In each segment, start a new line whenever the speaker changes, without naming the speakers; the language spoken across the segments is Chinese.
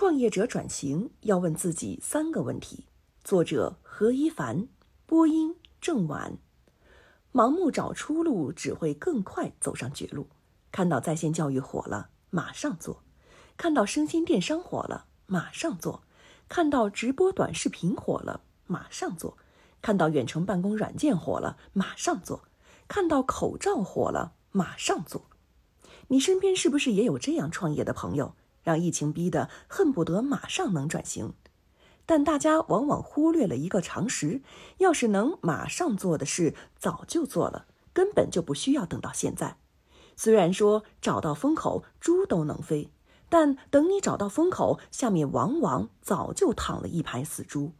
创业者转型要问自己三个问题。作者何一凡，播音郑婉。盲目找出路只会更快走上绝路。看到在线教育火了，马上做；看到生鲜电商火了，马上做；看到直播短视频火了，马上做；看到远程办公软件火了，马上做；看到口罩火了，马上做。你身边是不是也有这样创业的朋友，让疫情逼得恨不得马上能转型？但大家往往忽略了一个常识：要是能马上做的事，早就做了，根本就不需要等到现在。虽然说找到风口，猪都能飞，但等你找到风口，下面往往早就躺了一排死猪。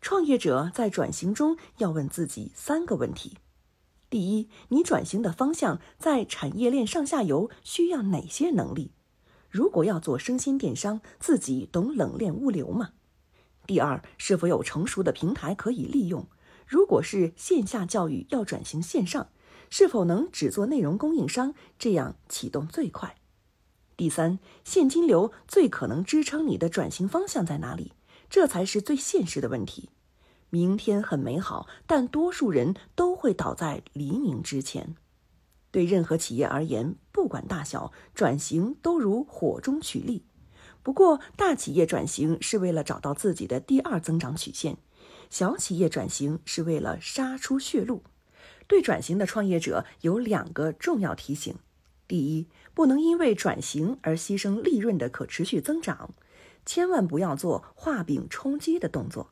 创业者在转型中要问自己三个问题。第一，你转型的方向在产业链上下游需要哪些能力？如果要做生鲜电商，自己懂冷链物流吗？第二，是否有成熟的平台可以利用？如果是线下教育要转型线上，是否能只做内容供应商，这样启动最快？第三，现金流最可能支撑你的转型方向在哪里？这才是最现实的问题。明天很美好，但多数人都会倒在黎明之前。对任何企业而言，管大小，转型都如火中取栗。不过，大企业转型是为了找到自己的第二增长曲线，小企业转型是为了杀出血路。对转型的创业者有两个重要提醒：第一，不能因为转型而牺牲利润的可持续增长，千万不要做画饼充饥的动作；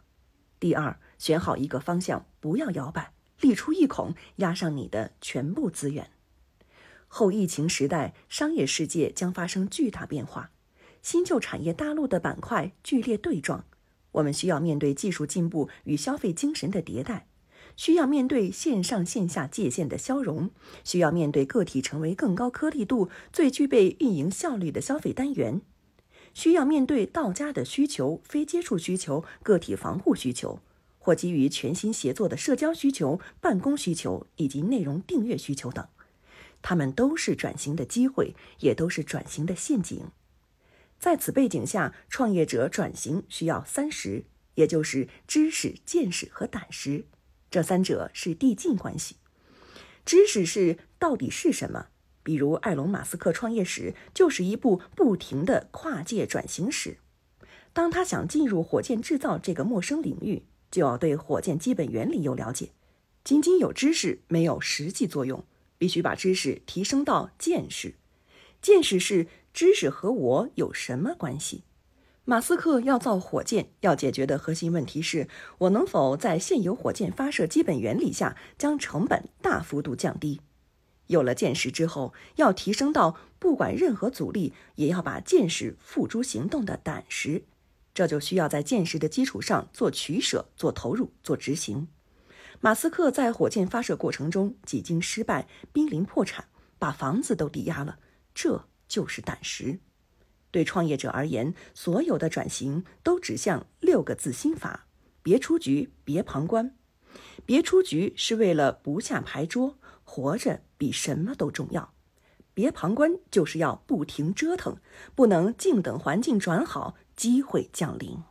第二，选好一个方向，不要摇摆，立出一孔，压上你的全部资源。后疫情时代，商业世界将发生巨大变化，新旧产业大陆的板块剧烈对撞。我们需要面对技术进步与消费精神的迭代，需要面对线上线下界限的消融，需要面对个体成为更高颗粒度、最具备运营效率的消费单元，需要面对到家的需求、非接触需求、个体防护需求。或基于全新协作的社交需求、办公需求以及内容订阅需求等，他们都是转型的机会，也都是转型的陷阱。在此背景下，创业者转型需要三识，也就是知识、见识和胆识，这三者是递进关系。知识是到底是什么？比如埃隆·马斯克创业史就是一部不停的跨界转型史。当他想进入火箭制造这个陌生领域。就要对火箭基本原理有了解，仅仅有知识没有实际作用，必须把知识提升到见识。见识是知识和我有什么关系？马斯克要造火箭，要解决的核心问题是我能否在现有火箭发射基本原理下将成本大幅度降低。有了见识之后，要提升到不管任何阻力也要把见识付诸行动的胆识。这就需要在见识的基础上做取舍、做投入、做执行。马斯克在火箭发射过程中几经失败，濒临破产，把房子都抵押了，这就是胆识。对创业者而言，所有的转型都指向六个字心法：别出局，别旁观。别出局是为了不下牌桌，活着比什么都重要。别旁观就是要不停折腾，不能静等环境转好。机会降临。